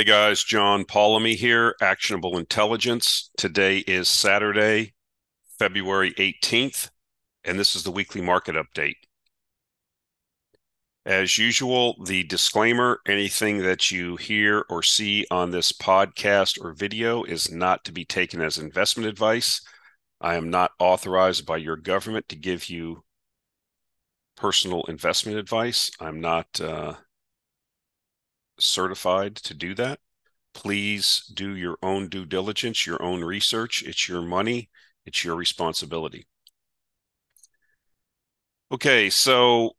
Hey guys, John Polomny here, Actionable Intelligence. Today is Saturday, February 18th, and this is the weekly market update. As usual, the disclaimer anything that you hear or see on this podcast or video is not to be taken as investment advice. I am not authorized by your government to give you personal investment advice. I'm not uh, certified to do that. Please do your own due diligence, your own research. It's your money, it's your responsibility. Okay, so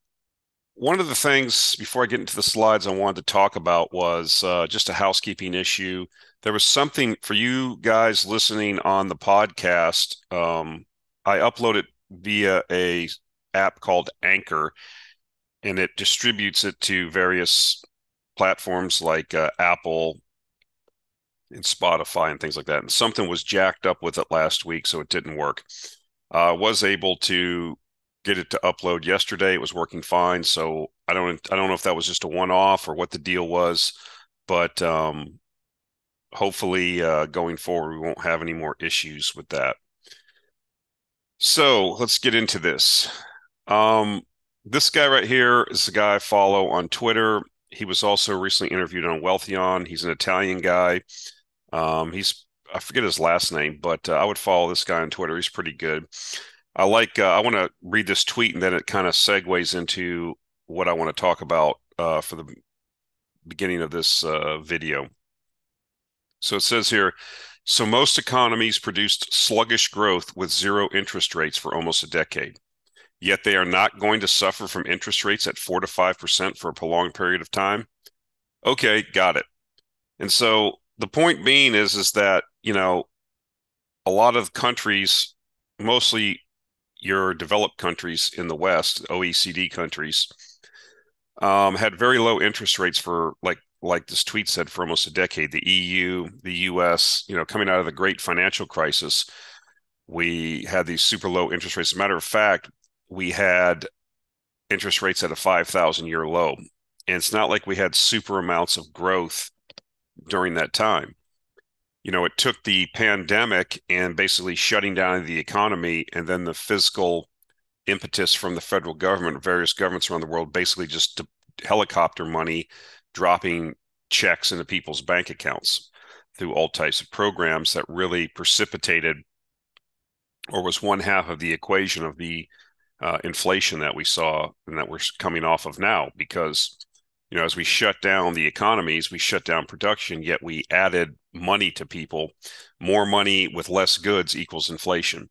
one of the things before I get into the slides I wanted to talk about was uh, just a housekeeping issue. There was something for you guys listening on the podcast. Um, I uploaded via a app called Anchor, and it distributes it to various platforms like uh, Apple and Spotify and things like that. And something was jacked up with it last week, so it didn't work. Uh, was able to get it to upload yesterday. It was working fine. So I don't I don't know if that was just a one off or what the deal was, but um, hopefully uh, going forward we won't have any more issues with that. So let's get into this. Um, this guy right here is the guy I follow on Twitter. He was also recently interviewed on Wealthion. He's an Italian guy. Um, he's I forget his last name, but uh, I would follow this guy on Twitter. He's pretty good. I like. Uh, I want to read this tweet, and then it kind of segues into what I want to talk about uh, for the beginning of this uh, video. So it says here. So most economies produced sluggish growth with zero interest rates for almost a decade. Yet they are not going to suffer from interest rates at four to five percent for a prolonged period of time. Okay, got it. And so the point being is is that you know a lot of countries, mostly your developed countries in the West, OECD countries, um, had very low interest rates for like like this tweet said for almost a decade. The EU, the US, you know, coming out of the great financial crisis, we had these super low interest rates. As a matter of fact, we had interest rates at a 5,000 year low. And it's not like we had super amounts of growth during that time. You know, it took the pandemic and basically shutting down the economy and then the fiscal impetus from the federal government, various governments around the world, basically just to helicopter money dropping checks into people's bank accounts through all types of programs that really precipitated or was one half of the equation of the uh, inflation that we saw and that we're coming off of now because you know, as we shut down the economies, we shut down production, yet we added money to people. More money with less goods equals inflation.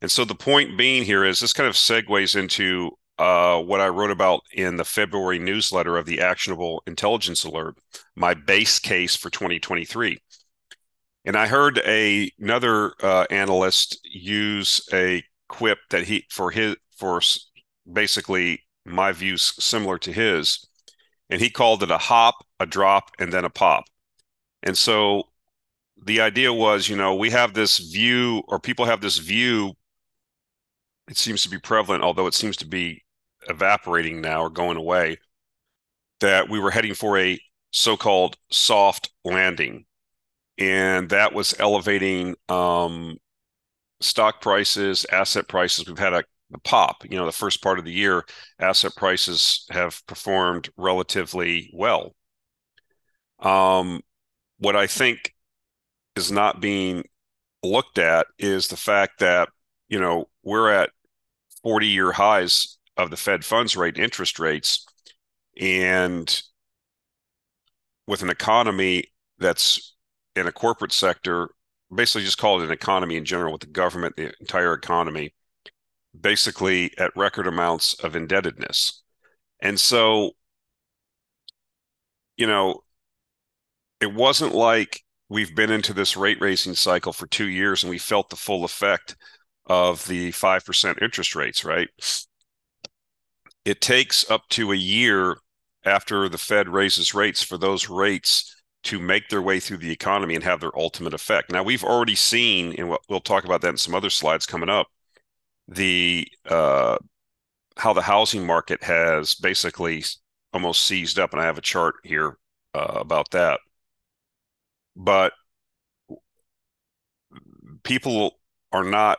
And so the point being here is this kind of segues into uh, what I wrote about in the February newsletter of the Actionable Intelligence Alert, my base case for 2023. And I heard a, another uh, analyst use a quip that he for his for basically my views similar to his and he called it a hop, a drop, and then a pop. And so the idea was, you know, we have this view, or people have this view. It seems to be prevalent, although it seems to be evaporating now or going away, that we were heading for a so called soft landing. And that was elevating um, stock prices, asset prices. We've had a pop. You know, the first part of the year, asset prices have performed relatively well. Um, what I think is not being looked at is the fact that you know we're at 40 year highs of the Fed funds rate interest rates, and with an economy that's in a corporate sector, basically just call it an economy in general, with the government, the entire economy basically at record amounts of indebtedness. And so, you know, it wasn't like we've been into this rate raising cycle for two years and we felt the full effect of the 5% interest rates, right? It takes up to a year after the Fed raises rates for those rates to make their way through the economy and have their ultimate effect. Now, we've already seen, and we'll talk about that in some other slides coming up, the uh, how the housing market has basically almost seized up, and I have a chart here uh, about that. but people are not,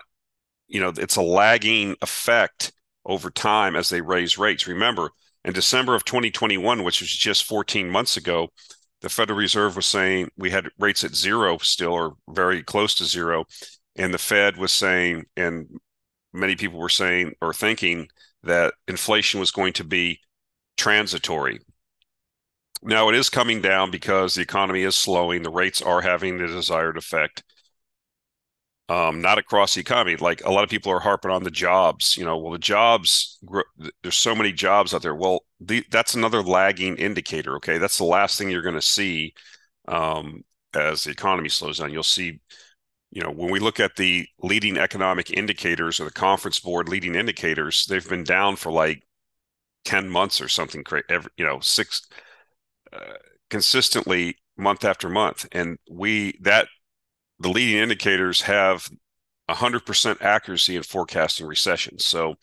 you know, it's a lagging effect over time as they raise rates. Remember, in December of 2021, which was just 14 months ago, the Federal Reserve was saying we had rates at zero still or very close to zero. And the Fed was saying, and many people were saying or thinking that inflation was going to be transitory. Now it is coming down because the economy is slowing. The rates are having the desired effect. Um, not across the economy. Like a lot of people are harping on the jobs. You know, well, the jobs. There's so many jobs out there. Well, the, that's another lagging indicator. Okay, that's the last thing you're going to see um, as the economy slows down. You'll see you know, when we look at the leading economic indicators or the conference board leading indicators, they've been down for like 10 months or something every, you know, six uh, consistently month after month. And we, that the leading indicators have 100% accuracy in forecasting recession. So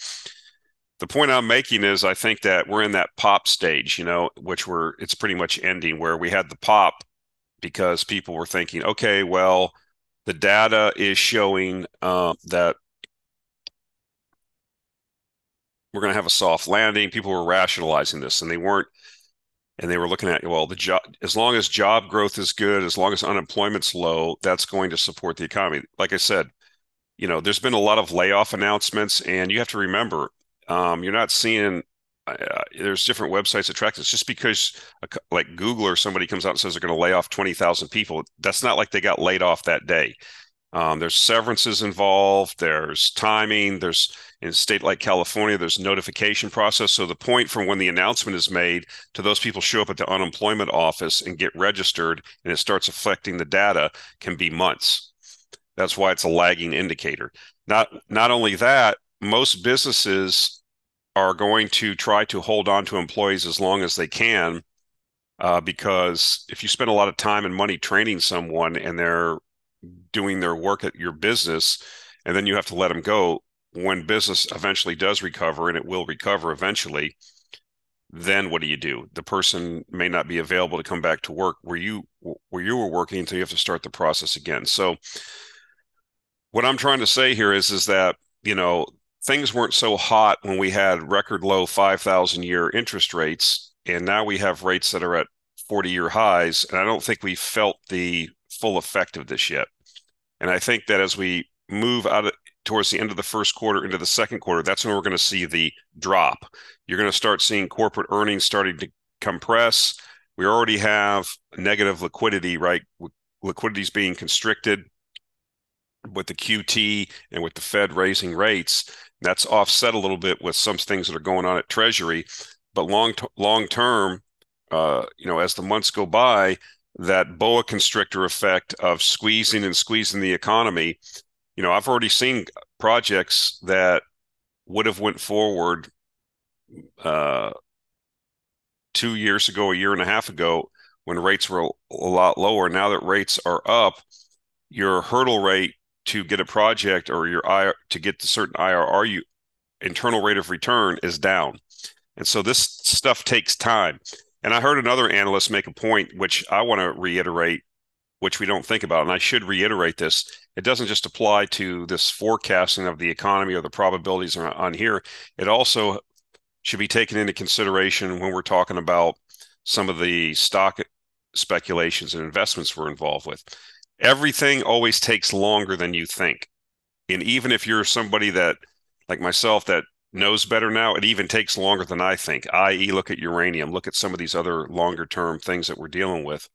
the point I'm making is I think that we're in that pop stage, you know, which we're, it's pretty much ending where we had the pop because people were thinking, okay, well, the data is showing uh, that we're going to have a soft landing. People were rationalizing this, and they weren't. And they were looking at well, the job as long as job growth is good, as long as unemployment's low, that's going to support the economy. Like I said, you know, there's been a lot of layoff announcements, and you have to remember, um, you're not seeing uh, there's different websites that track this. Just because like Google or somebody comes out and says they're going to lay off 20,000 people, that's not like they got laid off that day. Um, there's severances involved. There's timing. There's in a state like California, there's notification process. So the point from when the announcement is made to those people show up at the unemployment office and get registered, and it starts affecting the data, can be months. That's why it's a lagging indicator. Not not only that, most businesses are going to try to hold on to employees as long as they can uh, because if you spend a lot of time and money training someone and they're doing their work at your business and then you have to let them go when business eventually does recover and it will recover eventually then what do you do? The person may not be available to come back to work where you where you were working until you have to start the process again. So what i'm trying to say here is is that you know things weren't so hot when we had record low 5,000 year interest rates. And now we have rates that are at 40 year highs. And I don't think we felt the full effect of this yet. And I think that as we move out of, towards the end of the first quarter into the second quarter, that's when we're going to see the drop. You're going to start seeing corporate earnings starting to compress. We already have negative liquidity, right? Liquidity is being constricted with the QT and with the Fed raising rates. That's offset a little bit with some things that are going on at Treasury, but long long term, uh, you know, as the months go by, that boa constrictor effect of squeezing and squeezing the economy. You know, I've already seen projects that would have went forward uh, two years ago, a year and a half ago, when rates were a lot lower. Now that rates are up, your hurdle rate to get a project or your I to get the certain IRR you internal rate of return is down. And so this stuff takes time. And I heard another analyst make a point which I want to reiterate which we don't think about and I should reiterate this. It doesn't just apply to this forecasting of the economy or the probabilities on here. It also should be taken into consideration when we're talking about some of the stock speculations and investments we're involved with everything always takes longer than you think. And even if you're somebody that, like myself, that knows better now, it even takes longer than I think. I.e., look at uranium, look at some of these other longer term things that we're dealing with.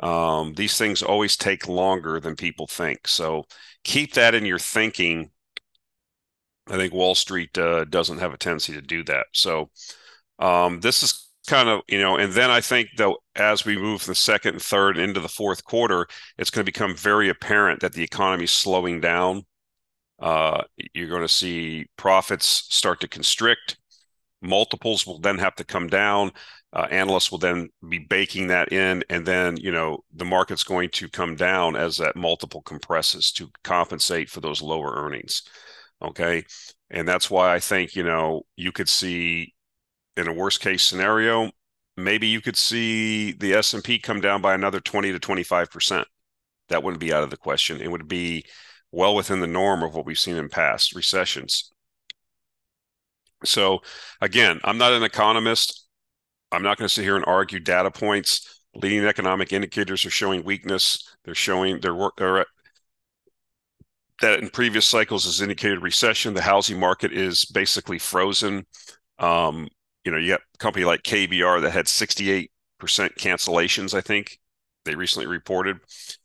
Um, these things always take longer than people think. So keep that in your thinking. I think Wall Street uh, doesn't have a tendency to do that. So um, this is kind of you know and then i think though as we move the second and third into the fourth quarter it's going to become very apparent that the economy is slowing down. Uh, you're going to see profits start to constrict. Multiples will then have to come down. Uh, analysts will then be baking that in and then you know the market's going to come down as that multiple compresses to compensate for those lower earnings. Okay? And that's why i think you know you could see in a worst case scenario, maybe you could see the S&P come down by another 20 to 25%. That wouldn't be out of the question. It would be well within the norm of what we've seen in past recessions. So again, I'm not an economist. I'm not going to sit here and argue data points. Leading economic indicators are showing weakness. They're showing their work that in previous cycles has indicated recession. The housing market is basically frozen. Um, you know, you got a company like KBR that had 68% cancellations, I think they recently reported.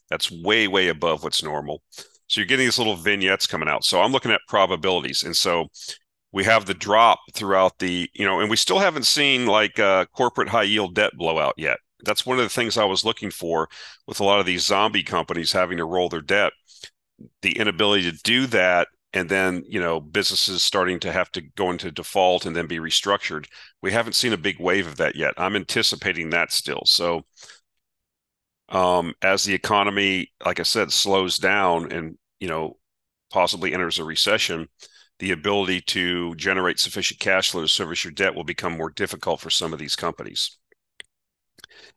That's way, way above what's normal. So you're getting these little vignettes coming out. So I'm looking at probabilities. And so we have the drop throughout the, you know, and we still haven't seen like uh, corporate high yield debt blowout yet. That's one of the things I was looking for with a lot of these zombie companies having to roll their debt. The inability to do that and then you know businesses starting to have to go into default and then be restructured we haven't seen a big wave of that yet. I'm anticipating that still. So um, as the economy like i said slows down and you know possibly enters a recession the ability to generate sufficient cash flow to service your debt will become more difficult for some of these companies.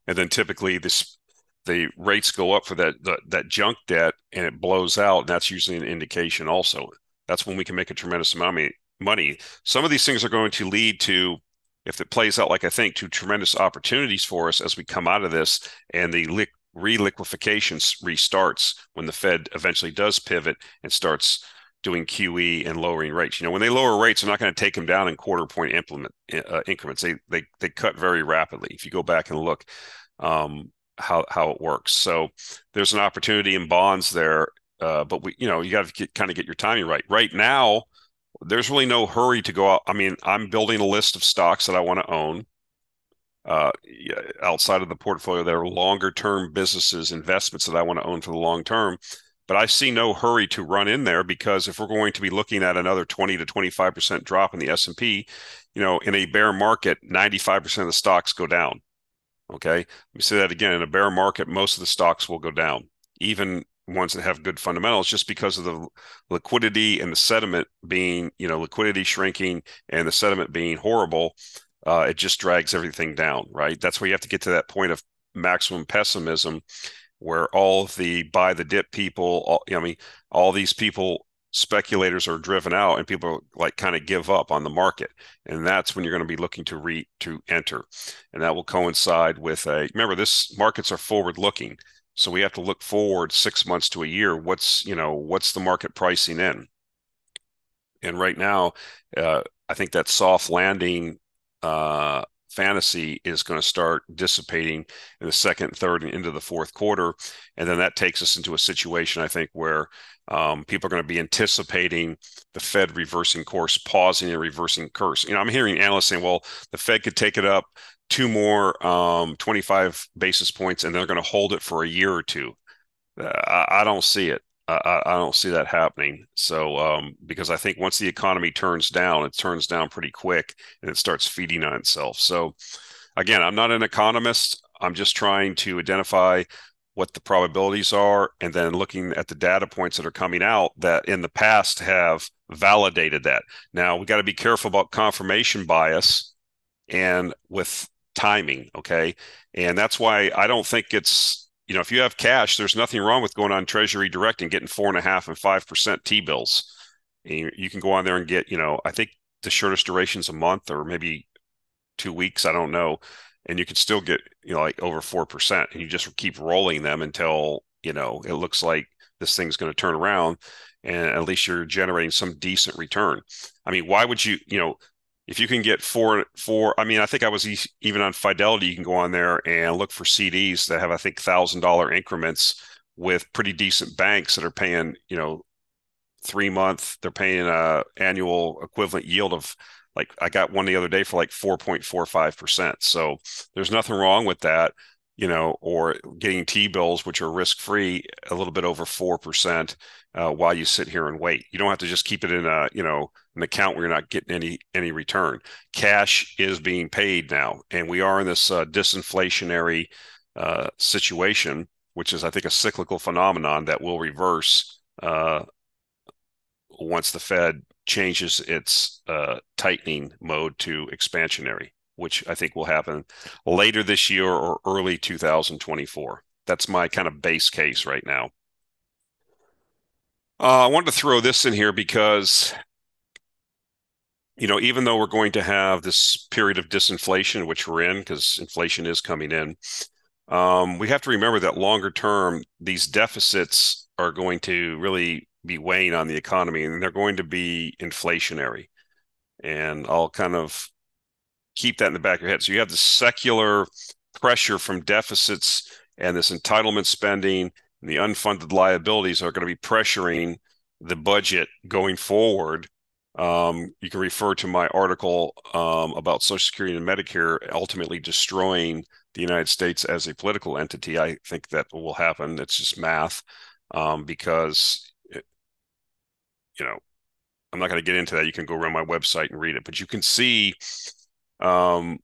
And then typically this the rates go up for that, that that junk debt and it blows out and that's usually an indication also that's when we can make a tremendous amount of money some of these things are going to lead to if it plays out like i think to tremendous opportunities for us as we come out of this and the li- reliquefaction restarts when the fed eventually does pivot and starts doing QE and lowering rates. You know, when they lower rates, they're not going to take them down in quarter point implement uh, increments. They they they cut very rapidly. If you go back and look um, how how it works, so there's an opportunity in bonds there. Uh, but we, you know, you got to kind of get your timing right. Right now, there's really no hurry to go out. I mean, I'm building a list of stocks that I want to own uh, outside of the portfolio that are longer term businesses, investments that I want to own for the long term. But I see no hurry to run in there because if we're going to be looking at another 20 to 25% drop in the S&P, you know, in a bear market, 95% of the stocks go down. Okay. Let me say that again. In a bear market, most of the stocks will go down, even ones that have good fundamentals, just because of the liquidity and the sediment being, you know, liquidity shrinking and the sediment being horrible. Uh, it just drags everything down, right? That's where you have to get to that point of maximum pessimism where all of the buy the dip people, all, you know, I mean, all these people, speculators are driven out and people like kind of give up on the market. And that's when you're going to be looking to re to enter. And that will coincide with a, remember this markets are forward looking. So we have to look forward six months to a year. What's, you know, what's the market pricing in? And right now, uh, I think that soft landing uh, fantasy is going to start dissipating in the second, third, and into the fourth quarter. And then that takes us into a situation, I think, where um, people are going to be anticipating the Fed reversing course, pausing and reversing course. You know, I'm hearing analysts saying, well, the Fed could take it up two more um, 25 basis points and they're going to hold it for a year or two. Uh, I, I don't see it. I, I, don't see that happening. So, um, because I think once the economy turns down, it turns down pretty quick and it starts feeding on itself. So, again, I'm not an economist. I'm just trying to identify what the probabilities are and then looking at the data points that are coming out that in the past have validated that. Now, we got to be careful about confirmation bias and with timing. Okay. And that's why I don't think it's you know, if you have cash, there's nothing wrong with going on Treasury Direct and getting four and a half and five percent T bills. And you can go on there and get, you know, I think the shortest duration's a month or maybe two weeks. I don't know, and you can still get, you know, like over four percent, and you just keep rolling them until you know it looks like this thing's going to turn around, and at least you're generating some decent return. I mean, why would you, you know, if you can get four four i mean i think i was even on fidelity you can go on there and look for cds that have i think thousand dollar increments with pretty decent banks that are paying you know three month they're paying a annual equivalent yield of like i got one the other day for like 4.45% so there's nothing wrong with that you know, or getting T bills, which are risk free, a little bit over 4% uh, while you sit here and wait. You don't have to just keep it in a, you know, an account where you're not getting any any return. Cash is being paid now, and we are in this uh, disinflationary uh, situation, which is, I think, a cyclical phenomenon that will reverse uh, once the Fed changes its uh, tightening mode to expansionary which I think will happen later this year or early 2024. That's my kind of base case right now. Uh, I wanted to throw this in here because, you know, even though we're going to have this period of disinflation, which we're in, because inflation is coming in, um, we have to remember that longer term, these deficits are going to really be weighing on the economy and they're going to be inflationary. And I'll kind of keep that in the back of your head. So you have the secular pressure from deficits and this entitlement spending and the unfunded liabilities are going to be pressuring the budget going forward. Um, you can refer to my article um, about Social Security and Medicare ultimately destroying the United States as a political entity. I think that will happen. It's just math um, because, it, you know, I'm not going to get into that. You can go around my website and read it, but you can see um,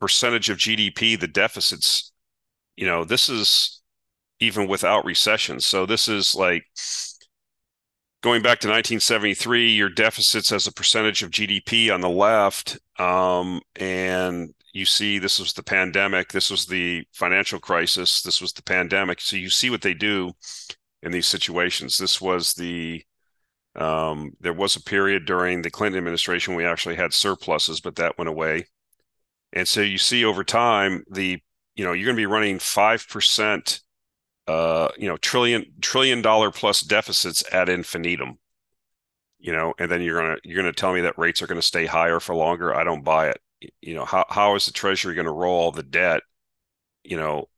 percentage of GDP, the deficits. You know, this is even without recession. So this is like going back to 1973, your deficits as a percentage of GDP on the left, um, and you see this was the pandemic, this was the financial crisis, this was the pandemic. So you see what they do in these situations. This was the um, there was a period during the Clinton administration we actually had surpluses, but that went away. And so you see over time the you know you're going to be running five percent, uh, you know trillion trillion dollar plus deficits at infinitum. You know, and then you're gonna you're gonna tell me that rates are going to stay higher for longer. I don't buy it. You know, how how is the Treasury going to roll all the debt? You know,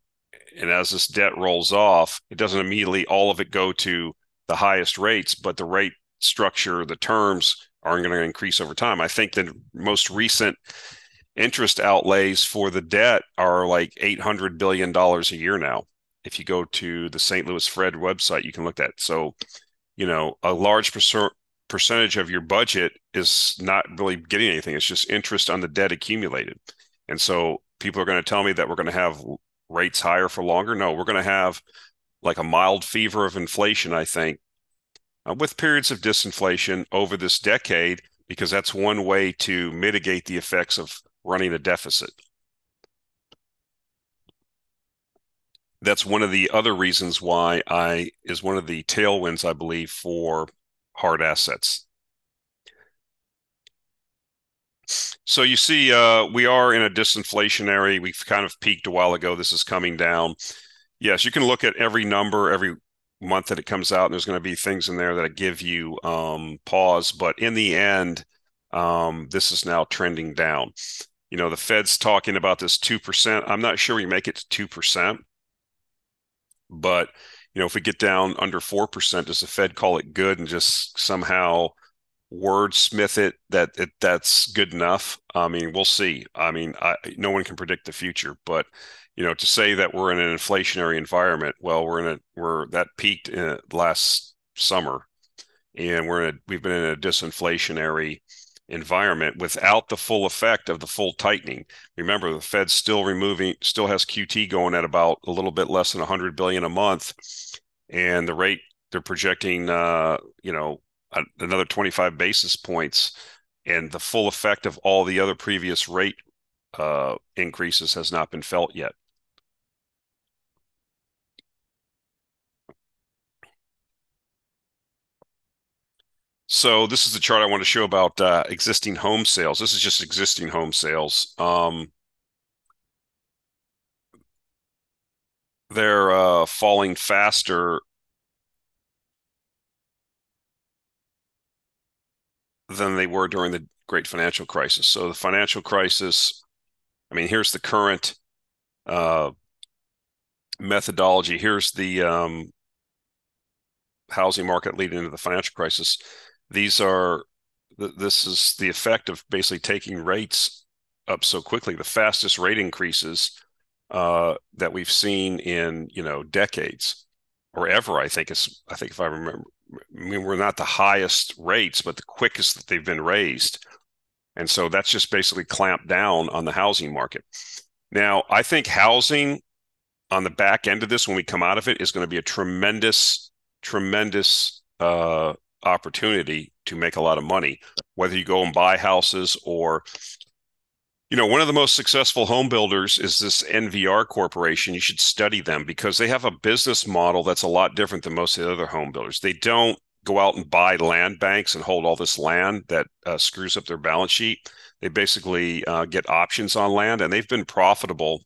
and as this debt rolls off, it doesn't immediately all of it go to the highest rates, but the rate structure, the terms aren't going to increase over time. I think the most recent interest outlays for the debt are like $800 billion a year now. If you go to the St. Louis Fed website, you can look at. So, you know, a large percent percentage of your budget is not really getting anything. It's just interest on the debt accumulated. And so people are going to tell me that we're going to have rates higher for longer. No, we're going to have like a mild fever of inflation, I think, uh, with periods of disinflation over this decade, because that's one way to mitigate the effects of running a deficit. That's one of the other reasons why I is one of the tailwinds I believe for hard assets. So you see, uh, we are in a disinflationary. We've kind of peaked a while ago. This is coming down. Yes, you can look at every number every month that it comes out, and there's going to be things in there that give you um, pause. But in the end, um, this is now trending down you know, the Fed's talking about this 2%. I'm not sure we make it to 2%. But, you know, if we get down under 4%, does the Fed call it good and just somehow wordsmith it that it, that's good enough? I mean, we'll see. I mean, I, no one can predict the future, but you know, to say that we're in an inflationary environment, well, we're in a we're that peaked in last summer, and we're in a we've been in a disinflationary environment without the full effect of the full tightening. Remember, the Fed's still removing, still has QT going at about a little bit less than 100 billion a month, and the rate they're projecting, uh, you know, another 25 basis points, and the full effect of all the other previous rate uh, increases has not been felt yet. So this is the chart I want to show about uh, existing home sales. This is just existing home sales. Um, they're uh, falling faster than they were during the great financial crisis. So the financial crisis, I mean, here's the current uh, methodology. Here's the um, housing market leading into the financial crisis these are this is the effect of basically taking rates up so quickly the fastest rate increases uh, that we've seen in you know decades or ever i think is i think if i remember i mean we're not the highest rates but the quickest that they've been raised. And so that's just basically clamped down on the housing market. Now i think housing on the back end of this when we come out of it is going to be a tremendous tremendous uh, opportunity to make a lot of money, whether you go and buy houses or You know, one of the most successful home builders is this NVR Corporation. You should study them because they have a business model that's a lot different than most of the other home builders. They don't go out and buy land banks and hold all this land that uh, screws up their balance sheet. They basically uh, get options on land, and they've been profitable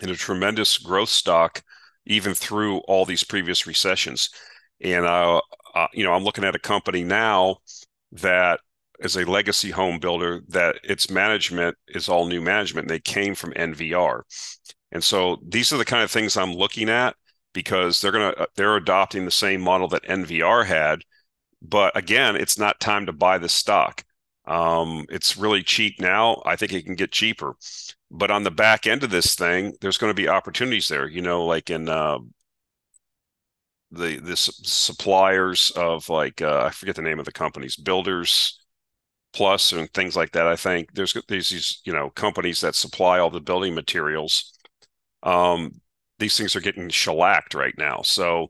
in a tremendous growth stock even through all these previous recessions. And uh, uh, you know, I'm looking at a company now that is a legacy home builder that its management is all new management. They came from NVR, and so these are the kind of things I'm looking at because they're gonna uh, they're adopting the same model that NVR had. But again, it's not time to buy the stock. Um, it's really cheap now. I think it can get cheaper. But on the back end of this thing, there's going to be opportunities there. You know, like in uh, the the suppliers of like uh, I forget the name of the companies, builders plus and things like that. I think there's there's these you know companies that supply all the building materials. Um, these things are getting shellacked right now. So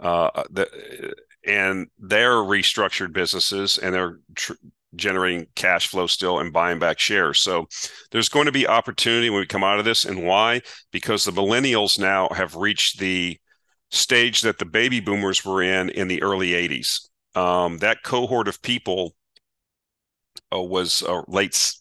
uh, the and they're restructured businesses and they're tr- generating cash flow still and buying back shares. So there's going to be opportunity when we come out of this. And why? Because the millennials now have reached the stage that the baby boomers were in in the early 80s. Um, that cohort of people uh, was uh, late,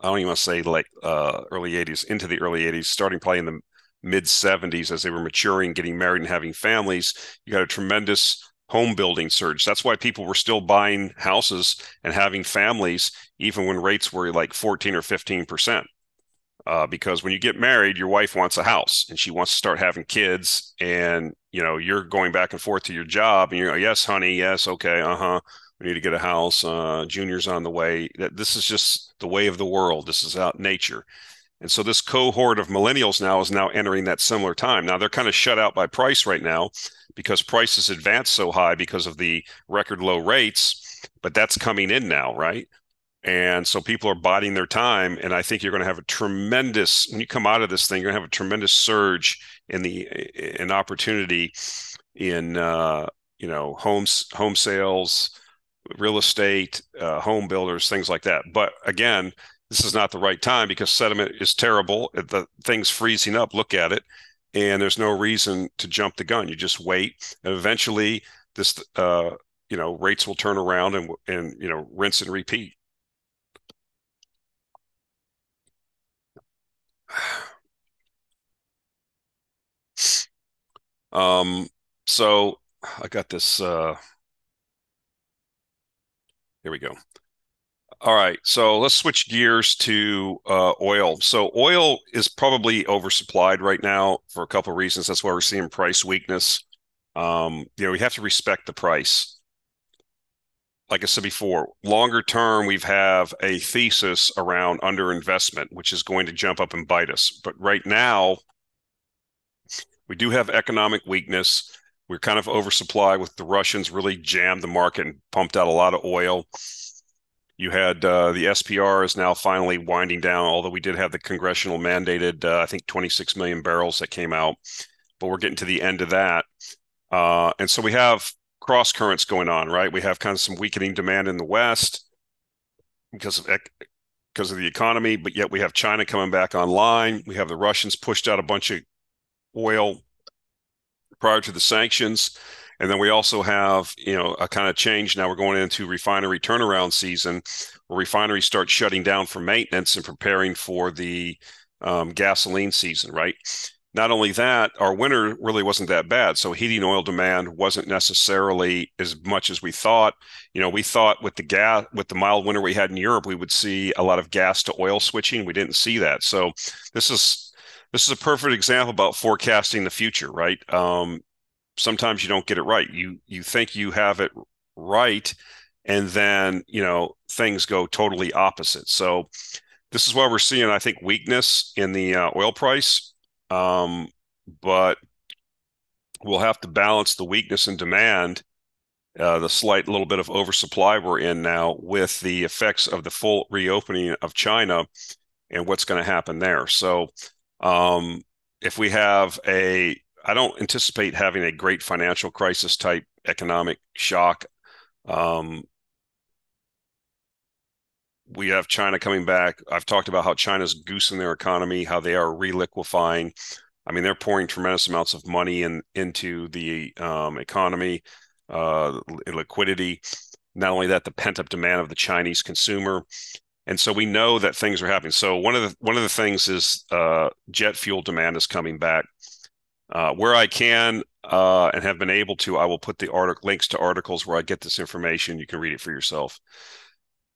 I don't even want to say late, uh, early 80s, into the early 80s, starting probably in the mid 70s as they were maturing, getting married, and having families. You got a tremendous home building surge. That's why people were still buying houses and having families, even when rates were like 14 or 15 percent. Uh, because when you get married, your wife wants a house and she wants to start having kids, and you know you're going back and forth to your job, and you're yes, honey, yes, okay, uh huh. We need to get a house. Uh, junior's on the way. That this is just the way of the world. This is out nature. And so this cohort of millennials now is now entering that similar time. Now they're kind of shut out by price right now because prices advanced so high because of the record low rates, but that's coming in now, right? And so people are biding their time. And I think you're going to have a tremendous, when you come out of this thing, you're going to have a tremendous surge in the, in opportunity in, uh, you know, homes, home sales, real estate, uh, home builders, things like that. But again, this is not the right time because sentiment is terrible. The thing's freezing up. Look at it and there's no reason to jump the gun. You just wait, and eventually this, uh, you know, rates will turn around and and you know rinse and repeat. Um, so I got this. Uh, here we go. All right, so let's switch gears to uh, oil. So oil is probably oversupplied right now for a couple of reasons. That's why we're seeing price weakness. Um, you know, we have to respect the price. Like I said before, longer term, we've have a thesis around underinvestment, which is going to jump up and bite us. But right now, we do have economic weakness. We're kind of oversupply with the Russians really jammed the market and pumped out a lot of oil you had uh, the SPR is now finally winding down, although we did have the congressional mandated, uh, I think, 26 million barrels that came out, but we're getting to the end of that. Uh, and so we have cross currents going on, right? We have kind of some weakening demand in the West because of because of the economy, but yet we have China coming back online. We have the Russians pushed out a bunch of oil prior to the sanctions. And then we also have, you know, a kind of change. Now we're going into refinery turnaround season where refineries start shutting down for maintenance and preparing for the um, gasoline season, right? Not only that, our winter really wasn't that bad. So heating oil demand wasn't necessarily as much as we thought. You know, we thought with the gas, with the mild winter we had in Europe, we would see a lot of gas to oil switching. We didn't see that. So this is this is a perfect example about forecasting the future, right? Um, sometimes you don't get it right. You you think you have it right, and then you know things go totally opposite. So this is why we're seeing, I think, weakness in the uh, oil price. Um, but we'll have to balance the weakness in demand, uh, the slight little bit of oversupply we're in now, with the effects of the full reopening of China and what's going to happen there. So, um, if we have a I don't anticipate having a great financial crisis type economic shock. Um, we have China coming back. I've talked about how China's goosing their economy, how they are reliquefying. I mean, they're pouring tremendous amounts of money in into the um, economy, uh, liquidity. Not only that, the pent up demand of the Chinese consumer, and so we know that things are happening. So one of the one of the things is uh, jet fuel demand is coming back. Uh, where I can uh, and have been able to, I will put the article links to articles where I get this information. You can read it for yourself.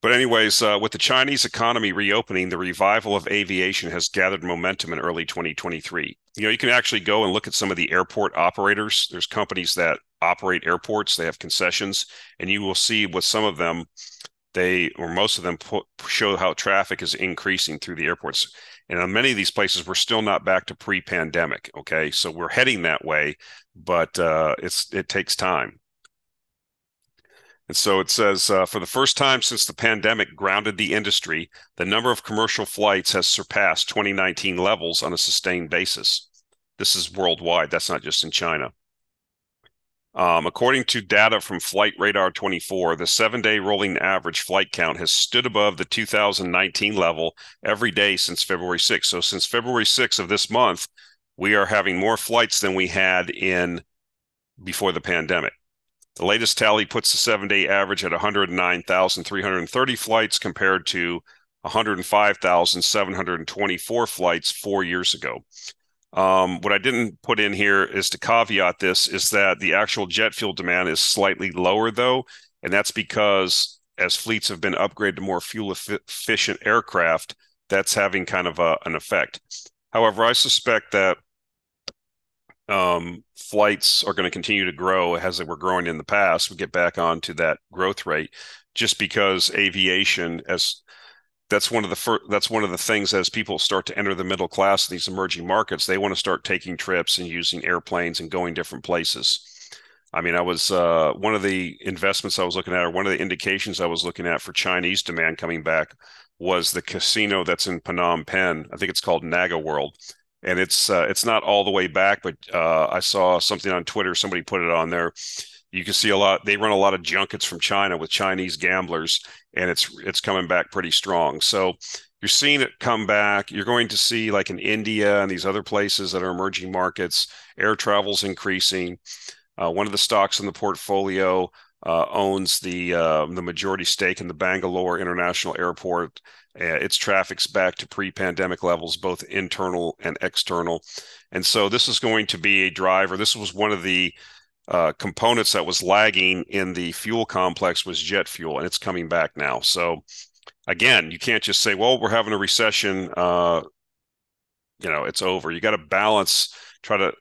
But anyways, uh, with the Chinese economy reopening, the revival of aviation has gathered momentum in early 2023. You know, you can actually go and look at some of the airport operators. There's companies that operate airports. They have concessions, and you will see with some of them, they or most of them put, show how traffic is increasing through the airports. And on many of these places, we're still not back to pre-pandemic. Okay, so we're heading that way, but uh, it's it takes time. And so it says uh, for the first time since the pandemic grounded the industry, the number of commercial flights has surpassed 2019 levels on a sustained basis. This is worldwide, that's not just in China. Um, according to data from Flight Radar 24, the seven day rolling average flight count has stood above the 2019 level every day since February 6. So, since February 6 of this month, we are having more flights than we had in before the pandemic. The latest tally puts the seven day average at 109,330 flights compared to 105,724 flights four years ago. Um, what I didn't put in here is to caveat this is that the actual jet fuel demand is slightly lower, though, and that's because as fleets have been upgraded to more fuel efficient aircraft, that's having kind of a, an effect. However, I suspect that um, flights are going to continue to grow as they were growing in the past. We get back onto that growth rate just because aviation as that's one of the fir- that's one of the things as people start to enter the middle class in these emerging markets they want to start taking trips and using airplanes and going different places. I mean i was uh, one of the investments i was looking at or one of the indications i was looking at for chinese demand coming back was the casino that's in phnom penh. I think it's called naga world and it's uh, it's not all the way back, but uh, I saw something on Twitter. Somebody put it on there. You can see a lot. They run a lot of junkets from China with Chinese gamblers, and it's it's coming back pretty strong. So you're seeing it come back. You're going to see like in India and these other places that are emerging markets, air travel's increasing. Uh, one of the stocks in the portfolio uh, owns the uh, the majority stake in the Bangalore International Airport. Uh, its traffic's back to pre-pandemic levels, both internal and external, and so this is going to be a driver. This was one of the uh, components that was lagging in the fuel complex was jet fuel, and it's coming back now. So again, you can't just say, "Well, we're having a recession." Uh, you know, it's over. You got to balance. Try to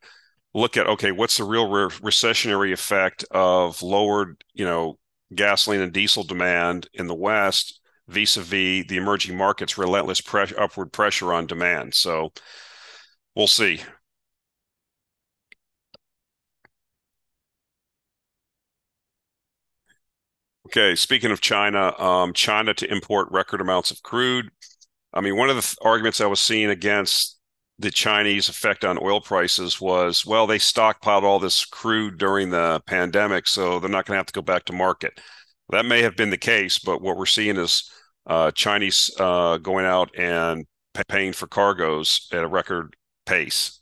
look at okay, what's the real re- recessionary effect of lowered, you know, gasoline and diesel demand in the West vis-a-vis the emerging markets' relentless upward pressure on demand. So we'll see. Okay, speaking of China, um, China to import record amounts of crude. I mean, one of the th- arguments I was seeing against the Chinese effect on oil prices was, well, they stockpiled all this crude during the pandemic, so they're not going to have to go back to market. That may have been the case, but what we're seeing is uh, Chinese uh, going out and paying for cargoes at a record pace.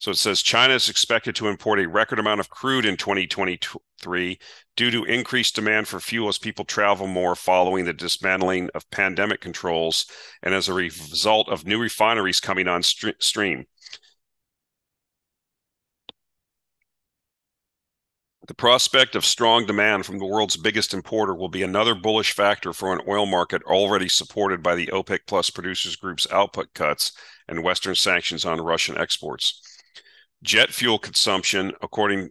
So it says China is expected to import a record amount of crude in 2023 due to increased demand for fuel as people travel more following the dismantling of pandemic controls and as a result of new refineries coming on st- stream. The prospect of strong demand from the world's biggest importer will be another bullish factor for an oil market already supported by the OPEC Plus Producers Group's output cuts and Western sanctions on Russian exports. Jet fuel consumption, according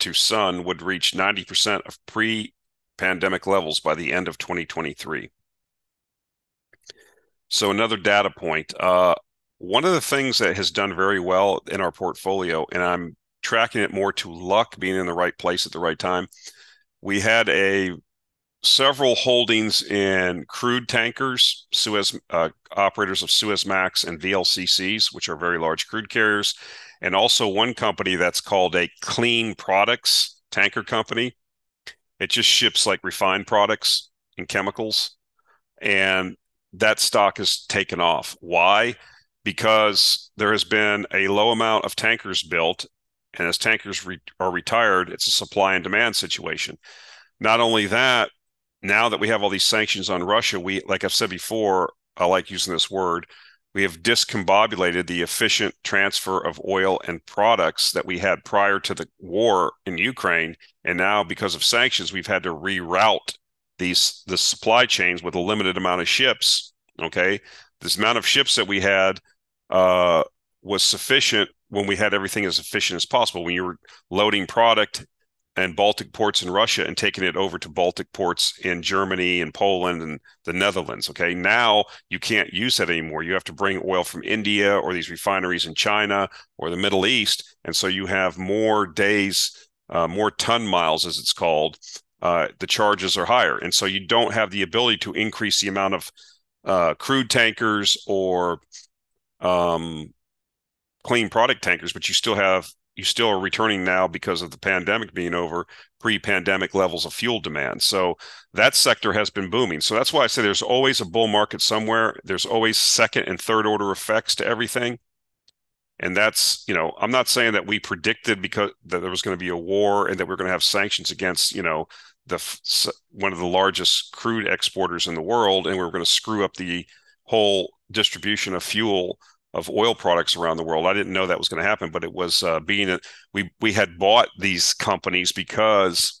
to Sun, would reach 90% of pre pandemic levels by the end of 2023. So, another data point. Uh, one of the things that has done very well in our portfolio, and I'm tracking it more to luck, being in the right place at the right time. We had a several holdings in crude tankers, Suez uh, operators of Suezmax and VLCCs, which are very large crude carriers, and also one company that's called a Clean Products tanker company. It just ships like refined products and chemicals. and that stock has taken off. Why? Because there has been a low amount of tankers built, and as tankers re- are retired, it's a supply and demand situation. Not only that, now that we have all these sanctions on Russia, we, like I've said before, I like using this word, we have discombobulated the efficient transfer of oil and products that we had prior to the war in Ukraine. And now, because of sanctions, we've had to reroute these the supply chains with a limited amount of ships. Okay, this amount of ships that we had uh, was sufficient when we had everything as efficient as possible. When you were loading product and Baltic ports in Russia and taking it over to Baltic ports in Germany and Poland and the Netherlands. Okay, now you can't use that anymore. You have to bring oil from India or these refineries in China or the Middle East, and so you have more days, uh, more ton miles, as it's called, uh, the charges are higher. And so you don't have the ability to increase the amount of uh, crude tankers or um, clean product tankers, but you still have you still are returning now because of the pandemic being over pre-pandemic levels of fuel demand. So that sector has been booming. So that's why I say there's always a bull market somewhere. There's always second and third order effects to everything. And that's, you know, I'm not saying that we predicted because that there was going to be a war and that we're going to have sanctions against, you know, the one of the largest crude exporters in the world, and we are going to screw up the whole distribution of fuel of oil products around the world. I didn't know that was going to happen, but it was uh, being a, we we had bought these companies because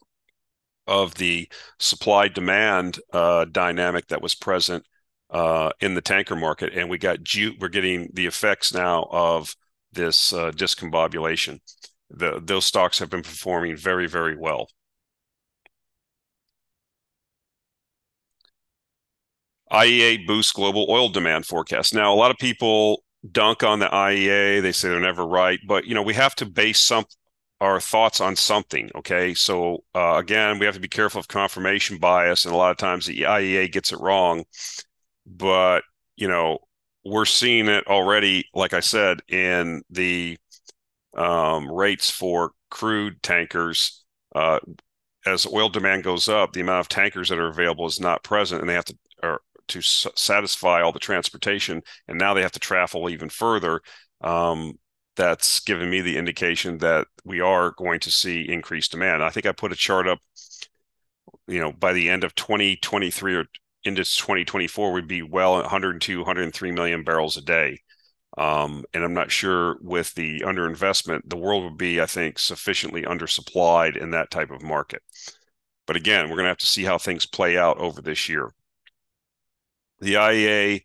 of the supply demand uh, dynamic that was present uh, in the tanker market, and we got ju- we're getting the effects now of this uh, discombobulation. The, those stocks have been performing very very well. IEA boosts global oil demand forecast. Now, a lot of people dunk on the IEA. They say they're never right, but you know we have to base some our thoughts on something. Okay, so uh, again, we have to be careful of confirmation bias, and a lot of times the IEA gets it wrong. But you know we're seeing it already, like I said, in the um, rates for crude tankers. Uh, as oil demand goes up, the amount of tankers that are available is not present, and they have to to s- satisfy all the transportation, and now they have to travel even further. Um, that's given me the indication that we are going to see increased demand. I think I put a chart up, you know, by the end of 2023 or into 2024 would be well 102, 103 million barrels a day. Um, and I'm not sure with the underinvestment, the world would be, I think, sufficiently undersupplied in that type of market. But again, we're going to have to see how things play out over this year. The IEA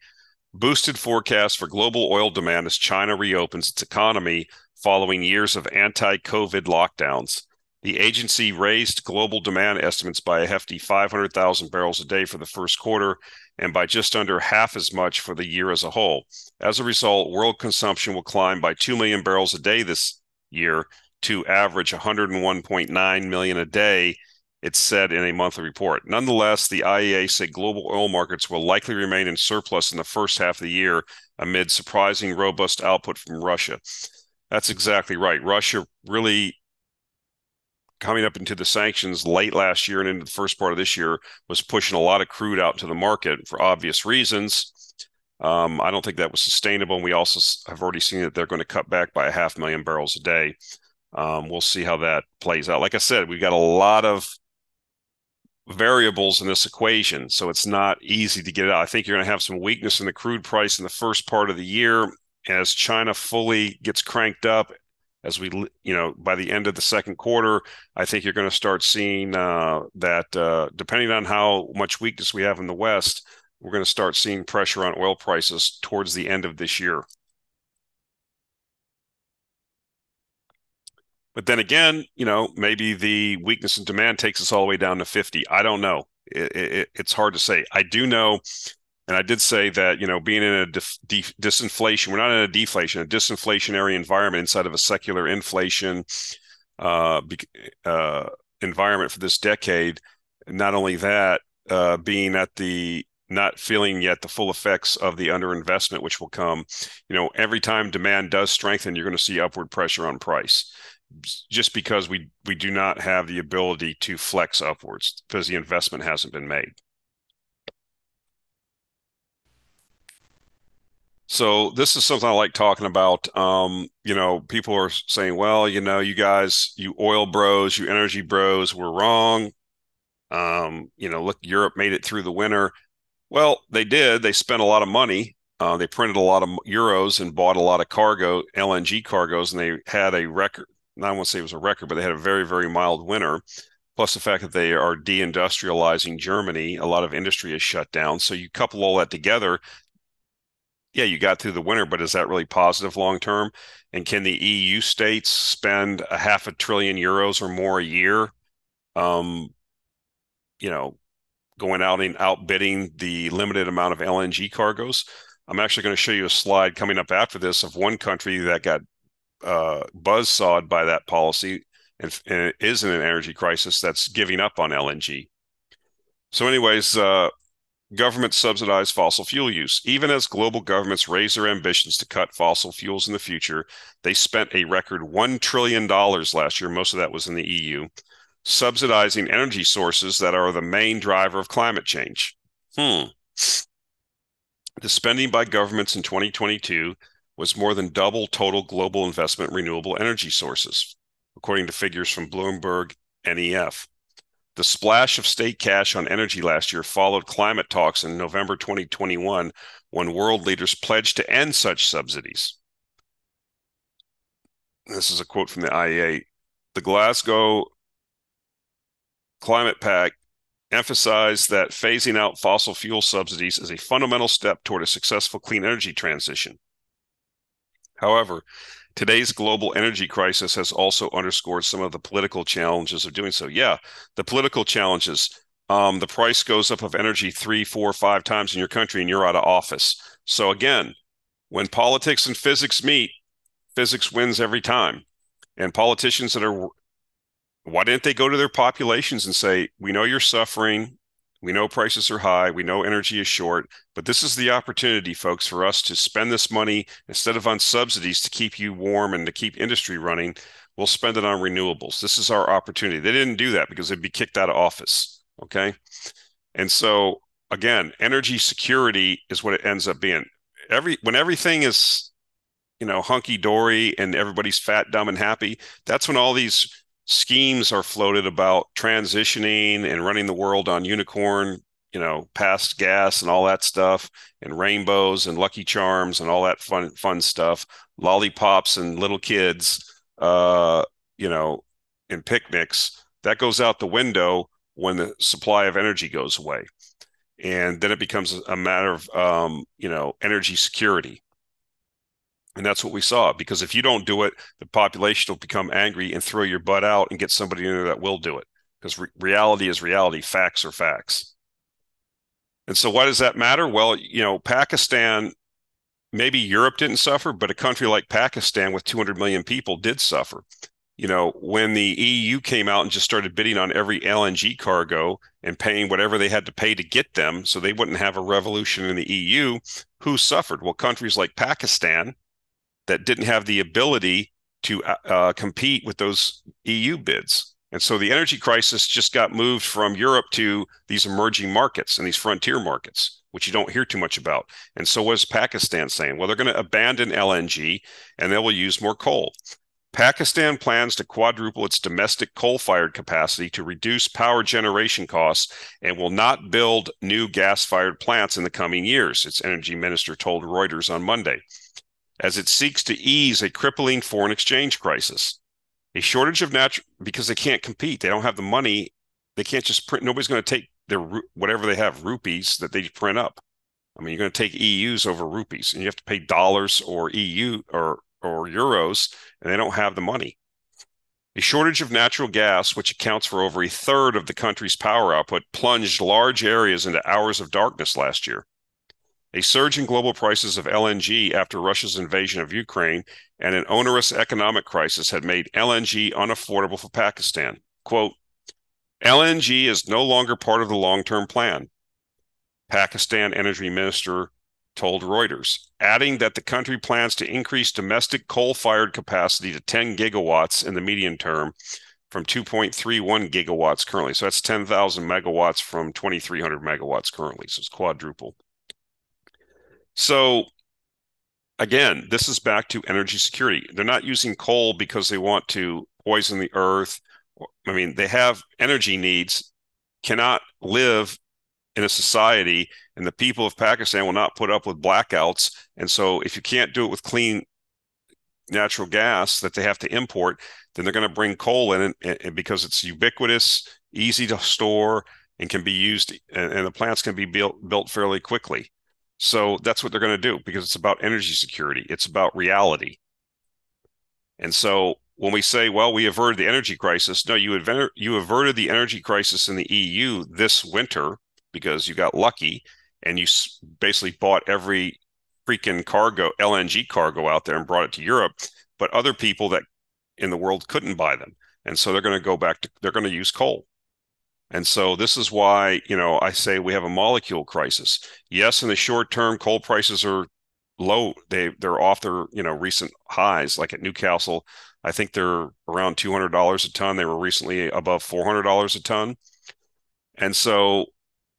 boosted forecast for global oil demand as China reopens its economy following years of anti COVID lockdowns. The agency raised global demand estimates by a hefty 500,000 barrels a day for the first quarter and by just under half as much for the year as a whole. As a result, world consumption will climb by 2 million barrels a day this year to average 101.9 million a day it said in a monthly report. Nonetheless, the IEA said global oil markets will likely remain in surplus in the first half of the year amid surprising robust output from Russia. That's exactly right. Russia really coming up into the sanctions late last year and into the first part of this year was pushing a lot of crude out to the market for obvious reasons. Um, I don't think that was sustainable. And we also have already seen that they're going to cut back by a half million barrels a day. Um, we'll see how that plays out. Like I said, we've got a lot of variables in this equation, so it's not easy to get out. I think you're going to have some weakness in the crude price in the first part of the year as China fully gets cranked up. As we, you know, by the end of the second quarter, I think you're going to start seeing uh, that, uh, depending on how much weakness we have in the West, we're going to start seeing pressure on oil prices towards the end of this year. But then again, you know, maybe the weakness in demand takes us all the way down to 50. I don't know. It, it, it's hard to say. I do know, and I did say that, you know, being in a def, def, disinflation, we're not in a deflation, a disinflationary environment inside of a secular inflation uh, uh, environment for this decade. Not only that, uh, being at the not feeling yet the full effects of the underinvestment, which will come. You know, every time demand does strengthen, you're going to see upward pressure on price just because we we do not have the ability to flex upwards because the investment hasn't been made. So this is something I like talking about. Um, you know, people are saying, well, you know, you guys, you oil bros, you energy bros, were wrong. Um, you know, look, Europe made it through the winter. Well, they did. They spent a lot of money. Uh, they printed a lot of euros and bought a lot of cargo, LNG cargoes, and they had a record. I won't say it was a record, but they had a very, very mild winter. Plus the fact that they are deindustrializing Germany, a lot of industry is shut down. So you couple all that together, yeah, you got through the winter, but is that really positive long term? And can the EU states spend a half a trillion euros or more a year, um, you know, going out and outbidding the limited amount of LNG cargoes? I'm actually going to show you a slide coming up after this of one country that got uh, buzzsawed by that policy and, and, it is in an energy crisis that's giving up on LNG. So, anyways, uh, government subsidize fossil fuel use. Even as global governments raise their ambitions to cut fossil fuels in the future, they spent a record $1 trillion last year. Most of that was in the EU, subsidizing energy sources that are the main driver of climate change. Hmm. The spending by governments in 2022 was more than double total global investment in renewable energy sources, according to figures from Bloomberg NEF. The splash of state cash on energy last year followed climate talks in November 2021 when world leaders pledged to end such subsidies. This is a quote from the IEA. The Glasgow Climate Pact emphasized that phasing out fossil fuel subsidies is a fundamental step toward a successful clean energy transition. However, today's global energy crisis has also underscored some of the political challenges of doing so. Yeah, the political challenges. Um, the price goes up of energy three, four, five times in your country, and you're out of office. So again, when politics and physics meet, physics wins every time. And politicians that are, why didn't they go to their populations and say, "We know you're suffering. We know prices are high. We know energy is short, but this is the opportunity, folks, for us to spend this money instead of on subsidies to keep you warm and to keep industry running. We'll spend it on renewables. This is our opportunity. They didn't do that because they'd be kicked out of office. Okay. And so, again, energy security is what it ends up being. Every when everything is, you know, hunky dory and everybody's fat, dumb, and happy, that's when all these schemes are floated about transitioning and running the world on unicorn, you know, past gas and all that stuff, and rainbows and lucky charms and all that fun fun stuff, lollipops and little kids, uh, you know, and picnics. That goes out the window when the supply of energy goes away, and then it becomes a matter of um, you know energy security and that's what we saw. Because if you don't do it, the population will become angry and throw your butt out and get somebody in there that will do it. Because re- reality is reality, facts are facts. And so, why does that matter? Well, you know, Pakistan, maybe Europe didn't suffer, but a country like Pakistan with 200 million people did suffer. You know, when the EU came out and just started bidding on every LNG cargo and paying whatever they had to pay to get them so they wouldn't have a revolution in the EU, who suffered? Well, countries like Pakistan, that didn't have the ability to uh, uh, compete with those EU bids. And so the energy crisis just got moved from Europe to these emerging markets and these frontier markets, which you don't hear too much about. And so what is Pakistan saying? Well, they're going to abandon LNG and they will use more coal. Pakistan plans to quadruple its domestic coal fired capacity to reduce power generation costs and will not build new gas fired plants in the coming years, its energy minister told Reuters on Monday as it seeks to ease a crippling foreign exchange crisis. A shortage of natural because they can't compete. They don't have the money. They can't just print. Nobody's going to take their whatever they have rupees that they print up. I mean, you're going to take EUs over rupees, and you have to pay dollars or EU or or euros, and they don't have the money. A shortage of natural gas, which accounts for over a third of the country's power output, plunged large areas into hours of darkness last year. A surge in global prices of LNG after Russia's invasion of Ukraine and an onerous economic crisis had made LNG unaffordable for Pakistan. Quote, LNG is no longer part of the long term plan, Pakistan Energy Minister told Reuters, adding that the country plans to increase domestic coal fired capacity to 10 gigawatts in the medium term from 2.31 gigawatts currently. So that's 10,000 megawatts from 2,300 megawatts currently. So it's quadruple. So again, this is back to energy security. They're not using coal because they want to poison the earth. I mean, they have energy needs, cannot live in a society, and the people of Pakistan will not put up with blackouts. And so, if you can't do it with clean natural gas that they have to import, then they're going to bring coal in and, because it's ubiquitous, easy to store, and can be used, and the plants can be built built fairly quickly. So that's what they're going to do because it's about energy security. It's about reality. And so when we say, well, we averted the energy crisis, no, you, aver- you averted the energy crisis in the EU this winter because you got lucky and you basically bought every freaking cargo, LNG cargo out there and brought it to Europe. But other people that in the world couldn't buy them. And so they're going to go back to, they're going to use coal. And so this is why, you know, I say we have a molecule crisis. Yes, in the short term, coal prices are low. They they're off their, you know, recent highs, like at Newcastle. I think they're around two hundred dollars a ton. They were recently above four hundred dollars a ton. And so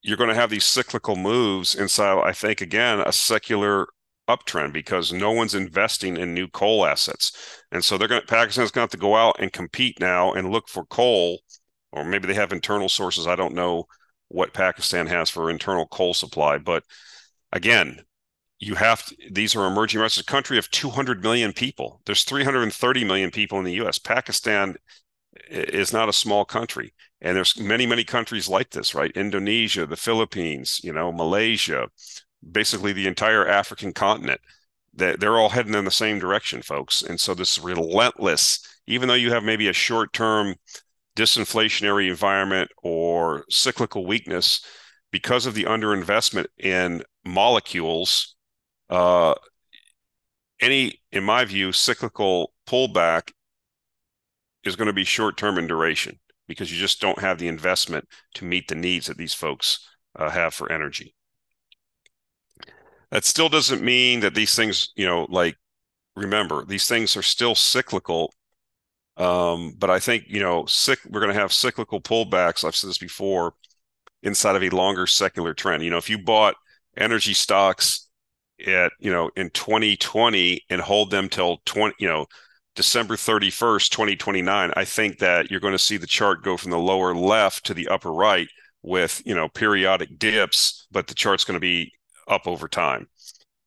you're going to have these cyclical moves inside, I think, again, a secular uptrend because no one's investing in new coal assets. And so they're going to Pakistan's going to have to go out and compete now and look for coal or maybe they have internal sources. I don't know what Pakistan has for internal coal supply, but again, you have to, these are emerging markets. A country of 200 million people. There's 330 million people in the U.S. Pakistan is not a small country, and there's many many countries like this, right? Indonesia, the Philippines, you know, Malaysia, basically the entire African continent. That They're all heading in the same direction, folks. And so this relentless, even though you have maybe a short term disinflationary environment or cyclical weakness because of the underinvestment in molecules uh, any in my view cyclical pullback is going to be short term in duration because you just don't have the investment to meet the needs that these folks uh, have for energy. That still doesn't mean that these things you know like remember these things are still cyclical um, but I think you know, we're going to have cyclical pullbacks. I've said this before, inside of a longer secular trend. You know, if you bought energy stocks at you know in 2020 and hold them till 20, you know, December 31st, 2029, I think that you're going to see the chart go from the lower left to the upper right with you know periodic dips, but the chart's going to be up over time.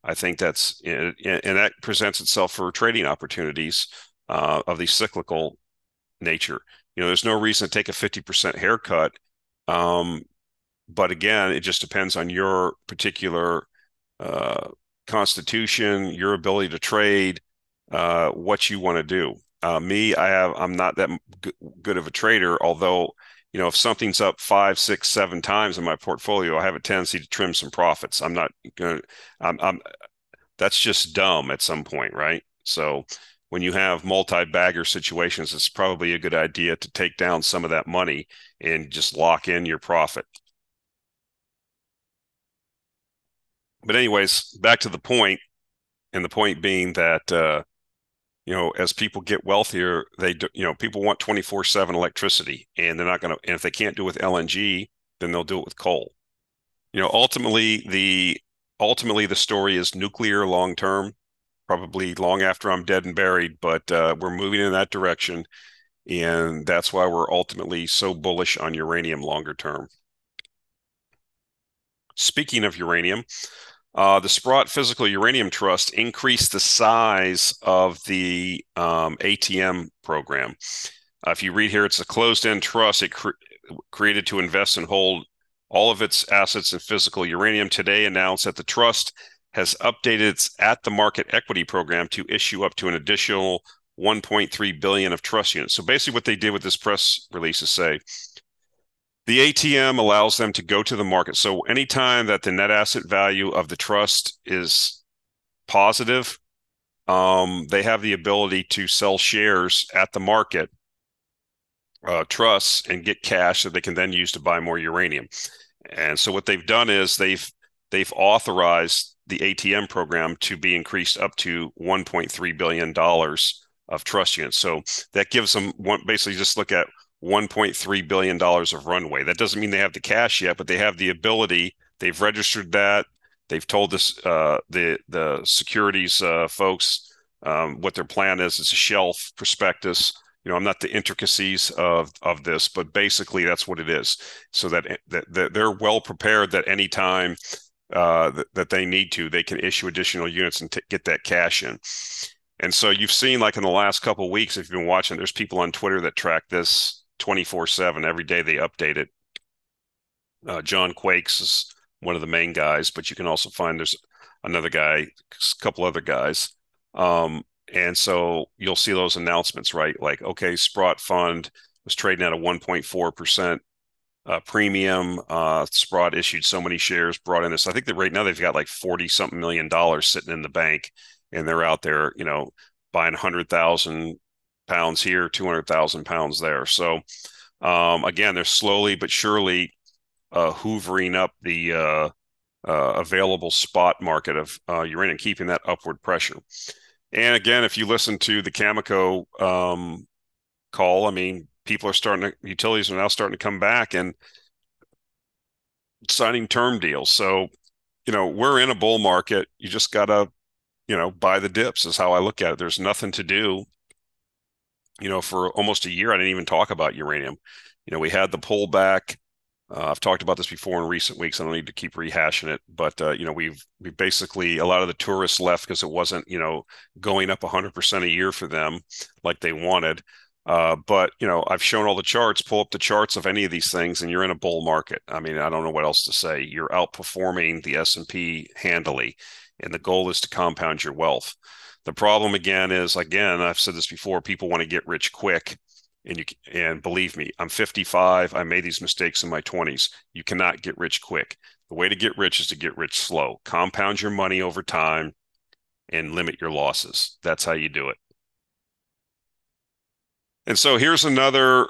I think that's and that presents itself for trading opportunities uh, of the cyclical nature. You know, there's no reason to take a 50% haircut. Um, but again, it just depends on your particular uh, constitution, your ability to trade, uh, what you want to do. Uh, me, I have, I'm not that good of a trader, although, you know, if something's up five, six, seven times in my portfolio, I have a tendency to trim some profits. I'm not going to, I'm, I'm, that's just dumb at some point, right? So, when you have multi-bagger situations, it's probably a good idea to take down some of that money and just lock in your profit. But anyways, back to the point, and the point being that uh, you know, as people get wealthier, they do, you know, people want 24/7 electricity, and they're not going to. And if they can't do it with LNG, then they'll do it with coal. You know, ultimately the ultimately the story is nuclear long term probably long after I'm dead and buried, but uh, we're moving in that direction. And that's why we're ultimately so bullish on uranium longer term. Speaking of uranium, uh, the Sprott Physical Uranium Trust increased the size of the um, ATM program. Uh, if you read here, it's a closed end trust it cre- created to invest and hold all of its assets in physical uranium. Today announced that the trust has updated its at the market equity program to issue up to an additional 1.3 billion of trust units. So basically what they did with this press release is say the ATM allows them to go to the market. So anytime that the net asset value of the trust is positive, um, they have the ability to sell shares at the market uh, trusts and get cash that they can then use to buy more uranium. And so what they've done is they've they've authorized the ATM program to be increased up to 1.3 billion dollars of trust units. So that gives them one basically just look at 1.3 billion dollars of runway. That doesn't mean they have the cash yet, but they have the ability. They've registered that. They've told us uh, the the securities uh, folks um, what their plan is. It's a shelf prospectus. You know, I'm not the intricacies of of this, but basically that's what it is. So that that, that they're well prepared that anytime uh, that, that they need to, they can issue additional units and t- get that cash in. And so you've seen like in the last couple weeks, if you've been watching, there's people on Twitter that track this 24 seven. Every day they update it. Uh, John Quakes is one of the main guys, but you can also find there's another guy, a couple other guys. Um, and so you'll see those announcements, right? Like, okay, Sprott Fund was trading at a 1.4% uh, premium. Uh, Sprott issued so many shares, brought in this. I think that right now they've got like 40 something million dollars sitting in the bank, and they're out there, you know, buying 100,000 pounds here, 200,000 pounds there. So, um, again, they're slowly but surely uh, hoovering up the uh, uh, available spot market of uh, uranium, keeping that upward pressure. And again, if you listen to the Cameco um, call, I mean, people are starting to, utilities are now starting to come back and signing term deals. So, you know, we're in a bull market. You just got to, you know, buy the dips, is how I look at it. There's nothing to do. You know, for almost a year, I didn't even talk about uranium. You know, we had the pullback. Uh, I've talked about this before in recent weeks. I don't need to keep rehashing it, but uh, you know, we've we basically a lot of the tourists left because it wasn't you know going up 100% a year for them like they wanted. Uh, but you know, I've shown all the charts. Pull up the charts of any of these things, and you're in a bull market. I mean, I don't know what else to say. You're outperforming the S and P handily, and the goal is to compound your wealth. The problem again is again, I've said this before. People want to get rich quick and you and believe me i'm 55 i made these mistakes in my 20s you cannot get rich quick the way to get rich is to get rich slow compound your money over time and limit your losses that's how you do it and so here's another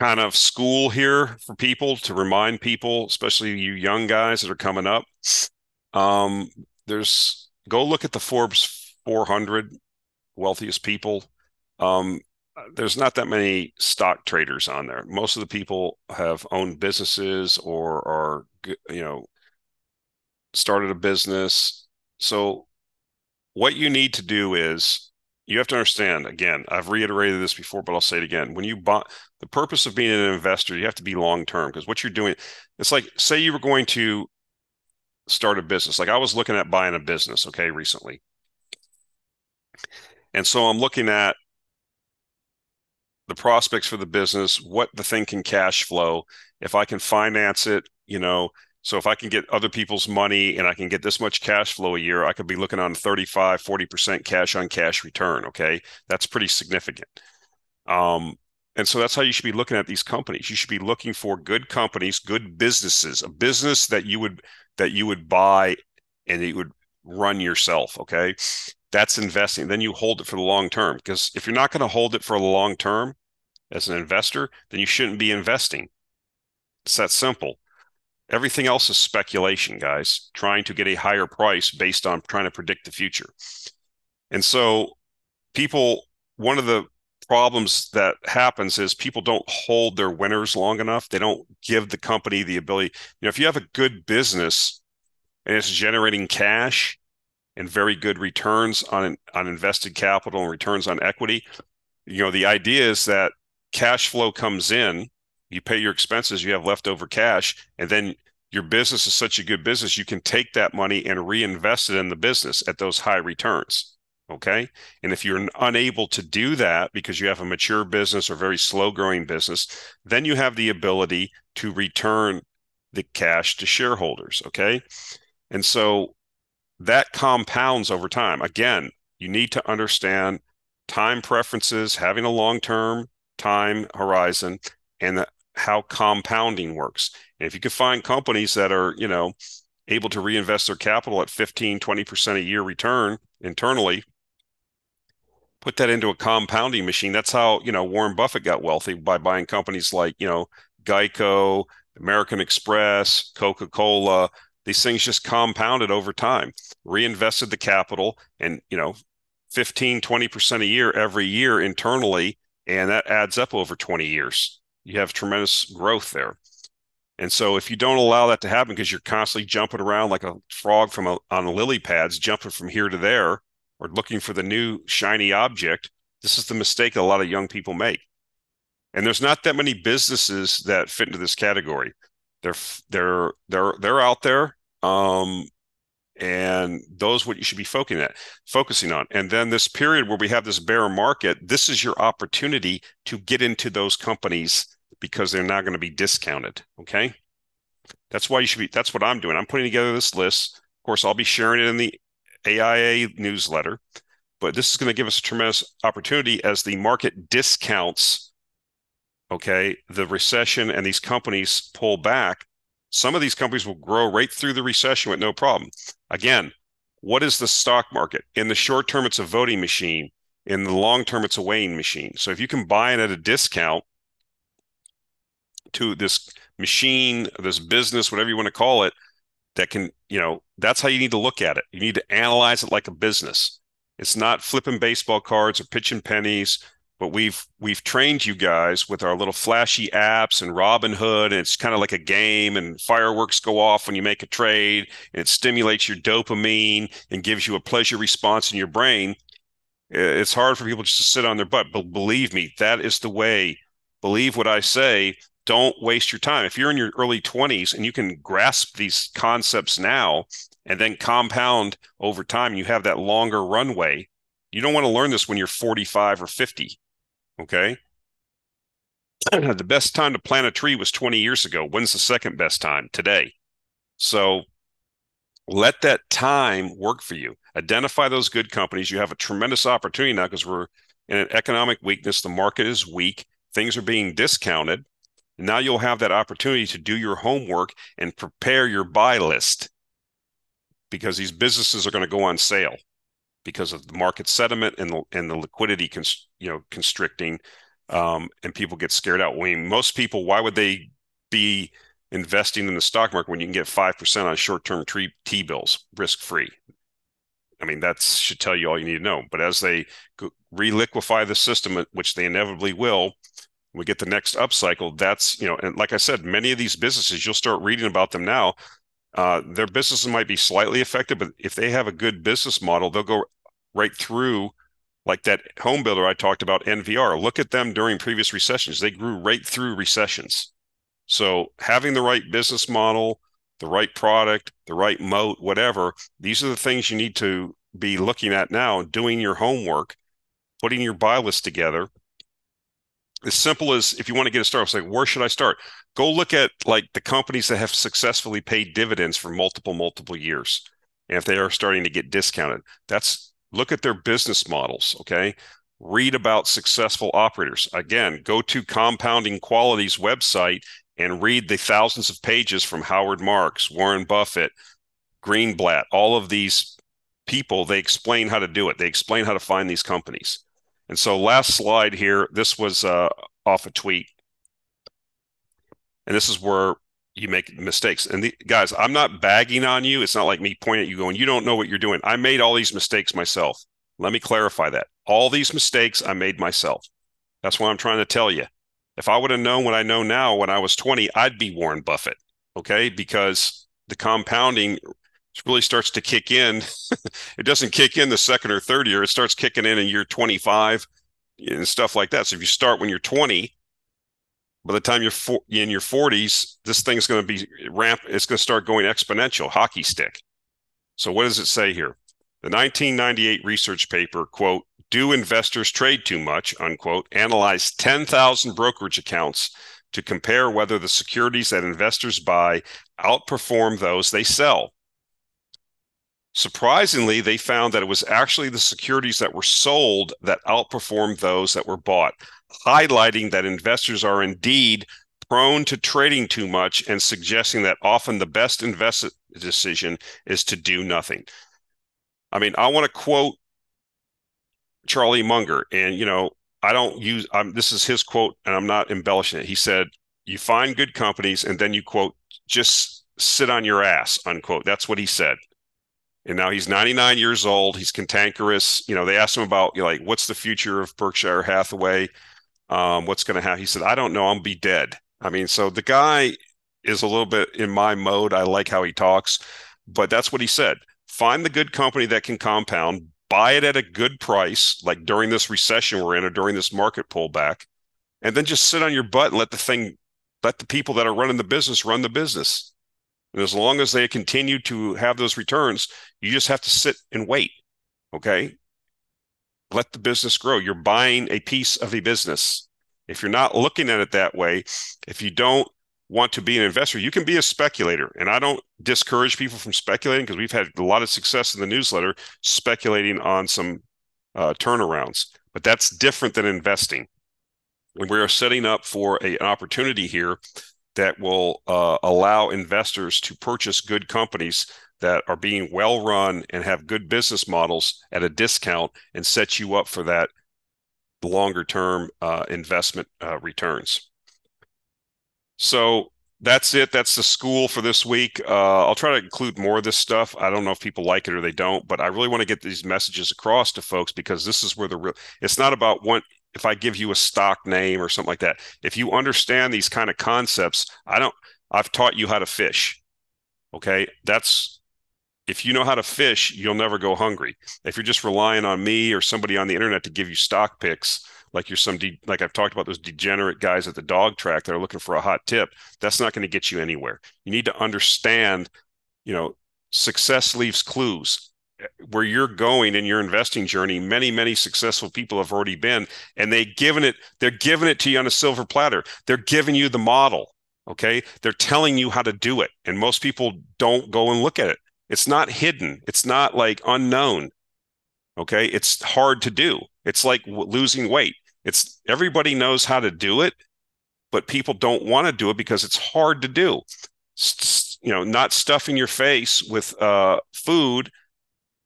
kind of school here for people to remind people especially you young guys that are coming up um, there's go look at the forbes 400 wealthiest people um, there's not that many stock traders on there. Most of the people have owned businesses or are you know started a business. So what you need to do is you have to understand again, I've reiterated this before, but I'll say it again. When you buy the purpose of being an investor, you have to be long term because what you're doing, it's like say you were going to start a business. Like I was looking at buying a business, okay, recently. And so I'm looking at the prospects for the business, what the thing can cash flow, if I can finance it, you know, so if I can get other people's money and I can get this much cash flow a year, I could be looking on 35, 40% cash on cash return. Okay. That's pretty significant. Um, and so that's how you should be looking at these companies. You should be looking for good companies, good businesses, a business that you would that you would buy and you would run yourself. Okay that's investing. Then you hold it for the long term. Because if you're not going to hold it for the long term as an investor, then you shouldn't be investing. It's that simple. Everything else is speculation, guys, trying to get a higher price based on trying to predict the future. And so, people, one of the problems that happens is people don't hold their winners long enough. They don't give the company the ability. You know, if you have a good business and it's generating cash, and very good returns on on invested capital and returns on equity. You know, the idea is that cash flow comes in, you pay your expenses, you have leftover cash, and then your business is such a good business, you can take that money and reinvest it in the business at those high returns. Okay. And if you're unable to do that because you have a mature business or very slow growing business, then you have the ability to return the cash to shareholders. Okay. And so that compounds over time. Again, you need to understand time preferences, having a long term time horizon, and the, how compounding works. And if you can find companies that are, you know, able to reinvest their capital at 15, 20% a year return internally, put that into a compounding machine. That's how, you know, Warren Buffett got wealthy by buying companies like, you know, Geico, American Express, Coca Cola, these things just compounded over time reinvested the capital and you know 15 20% a year every year internally and that adds up over 20 years you have tremendous growth there And so if you don't allow that to happen because you're constantly jumping around like a frog from a, on lily pads, jumping from here to there or looking for the new shiny object, this is the mistake that a lot of young people make. And there's not that many businesses that fit into this category. They're they're they're they're out there. Um, and those what you should be focusing at focusing on and then this period where we have this bear market this is your opportunity to get into those companies because they're not going to be discounted okay that's why you should be that's what i'm doing i'm putting together this list of course i'll be sharing it in the aia newsletter but this is going to give us a tremendous opportunity as the market discounts okay the recession and these companies pull back some of these companies will grow right through the recession with no problem. Again, what is the stock market? In the short term, it's a voting machine. In the long term, it's a weighing machine. So if you can buy it at a discount to this machine, this business, whatever you want to call it, that can, you know, that's how you need to look at it. You need to analyze it like a business. It's not flipping baseball cards or pitching pennies but we've we've trained you guys with our little flashy apps and Robinhood, and it's kind of like a game, and fireworks go off when you make a trade, and it stimulates your dopamine and gives you a pleasure response in your brain. It's hard for people just to sit on their butt, but believe me, that is the way. Believe what I say. Don't waste your time. If you're in your early 20s and you can grasp these concepts now and then compound over time, you have that longer runway. You don't want to learn this when you're 45 or 50 Okay. the best time to plant a tree was 20 years ago. When's the second best time? Today. So let that time work for you. Identify those good companies. You have a tremendous opportunity now because we're in an economic weakness. The market is weak. Things are being discounted. Now you'll have that opportunity to do your homework and prepare your buy list because these businesses are going to go on sale because of the market sentiment and the, and the liquidity, you know, constricting, um, and people get scared out. Mean, most people, why would they be investing in the stock market when you can get five percent on short-term T bills, risk-free? I mean, that should tell you all you need to know. But as they reliquify the system, which they inevitably will, we get the next upcycle. That's you know, and like I said, many of these businesses, you'll start reading about them now. Uh, their businesses might be slightly affected, but if they have a good business model, they'll go right through like that home builder I talked about, NVR. Look at them during previous recessions. They grew right through recessions. So having the right business model, the right product, the right moat, whatever, these are the things you need to be looking at now, doing your homework, putting your buy list together. As simple as if you want to get a start, it's like, where should I start? Go look at like the companies that have successfully paid dividends for multiple, multiple years. And if they are starting to get discounted, that's look at their business models, okay? Read about successful operators. Again, go to Compounding Quality's website and read the thousands of pages from Howard Marks, Warren Buffett, Greenblatt, all of these people. They explain how to do it, they explain how to find these companies. And so, last slide here, this was uh, off a tweet. And this is where you make mistakes. And the, guys, I'm not bagging on you. It's not like me pointing at you going, you don't know what you're doing. I made all these mistakes myself. Let me clarify that. All these mistakes I made myself. That's what I'm trying to tell you. If I would have known what I know now when I was 20, I'd be Warren Buffett. Okay. Because the compounding really starts to kick in. it doesn't kick in the second or third year, it starts kicking in in year 25 and stuff like that. So if you start when you're 20, by the time you're for, in your 40s, this thing's going to be ramp. It's going to start going exponential, hockey stick. So what does it say here? The 1998 research paper, quote, do investors trade too much, unquote, analyzed 10,000 brokerage accounts to compare whether the securities that investors buy outperform those they sell. Surprisingly, they found that it was actually the securities that were sold that outperformed those that were bought highlighting that investors are indeed prone to trading too much and suggesting that often the best investment decision is to do nothing. I mean, I want to quote Charlie Munger, and you know, I don't use. I'm, this is his quote, and I'm not embellishing it. He said, "You find good companies, and then you quote just sit on your ass." Unquote. That's what he said. And now he's 99 years old. He's cantankerous. You know, they asked him about you know, like what's the future of Berkshire Hathaway um, what's going to happen? He said, I don't know. I'm be dead. I mean, so the guy is a little bit in my mode. I like how he talks, but that's what he said. Find the good company that can compound, buy it at a good price, like during this recession we're in or during this market pullback, and then just sit on your butt and let the thing, let the people that are running the business run the business. And as long as they continue to have those returns, you just have to sit and wait. Okay. Let the business grow. You're buying a piece of a business. If you're not looking at it that way, if you don't want to be an investor, you can be a speculator. And I don't discourage people from speculating because we've had a lot of success in the newsletter speculating on some uh, turnarounds. But that's different than investing. And we are setting up for a, an opportunity here that will uh, allow investors to purchase good companies that are being well run and have good business models at a discount and set you up for that longer term uh, investment uh, returns. So that's it. That's the school for this week. Uh, I'll try to include more of this stuff. I don't know if people like it or they don't, but I really want to get these messages across to folks because this is where the real. It's not about what if I give you a stock name or something like that. If you understand these kind of concepts, I don't. I've taught you how to fish. Okay, that's if you know how to fish, you'll never go hungry. If you're just relying on me or somebody on the internet to give you stock picks, like you're some de- like I've talked about those degenerate guys at the dog track that are looking for a hot tip, that's not going to get you anywhere. You need to understand, you know, success leaves clues. Where you're going in your investing journey, many, many successful people have already been, and they given it, they're giving it to you on a silver platter. They're giving you the model. Okay. They're telling you how to do it. And most people don't go and look at it. It's not hidden. It's not like unknown. Okay. It's hard to do. It's like losing weight. It's everybody knows how to do it, but people don't want to do it because it's hard to do. You know, not stuffing your face with uh, food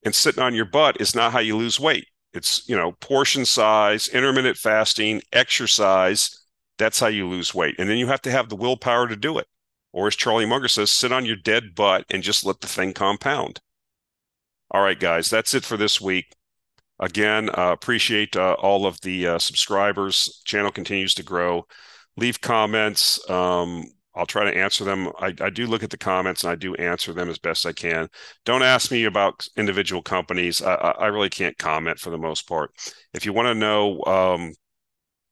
and sitting on your butt is not how you lose weight. It's, you know, portion size, intermittent fasting, exercise. That's how you lose weight. And then you have to have the willpower to do it. Or as Charlie Munger says, sit on your dead butt and just let the thing compound. All right, guys, that's it for this week. Again, uh, appreciate uh, all of the uh, subscribers. Channel continues to grow. Leave comments. Um, I'll try to answer them. I, I, do look at the comments and I do answer them as best I can. Don't ask me about individual companies. I, I really can't comment for the most part. If you want to know um,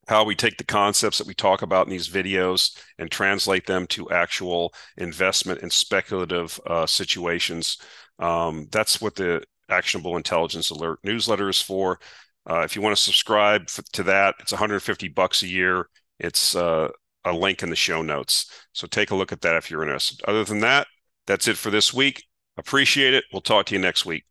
how we take the concepts that we talk about in these videos and translate them to actual investment and speculative uh, situations. Um, that's what the actionable intelligence alert newsletter is for. Uh, if you want to subscribe to that, it's 150 bucks a year. It's uh, a link in the show notes. So take a look at that if you're interested. Other than that, that's it for this week. Appreciate it. We'll talk to you next week.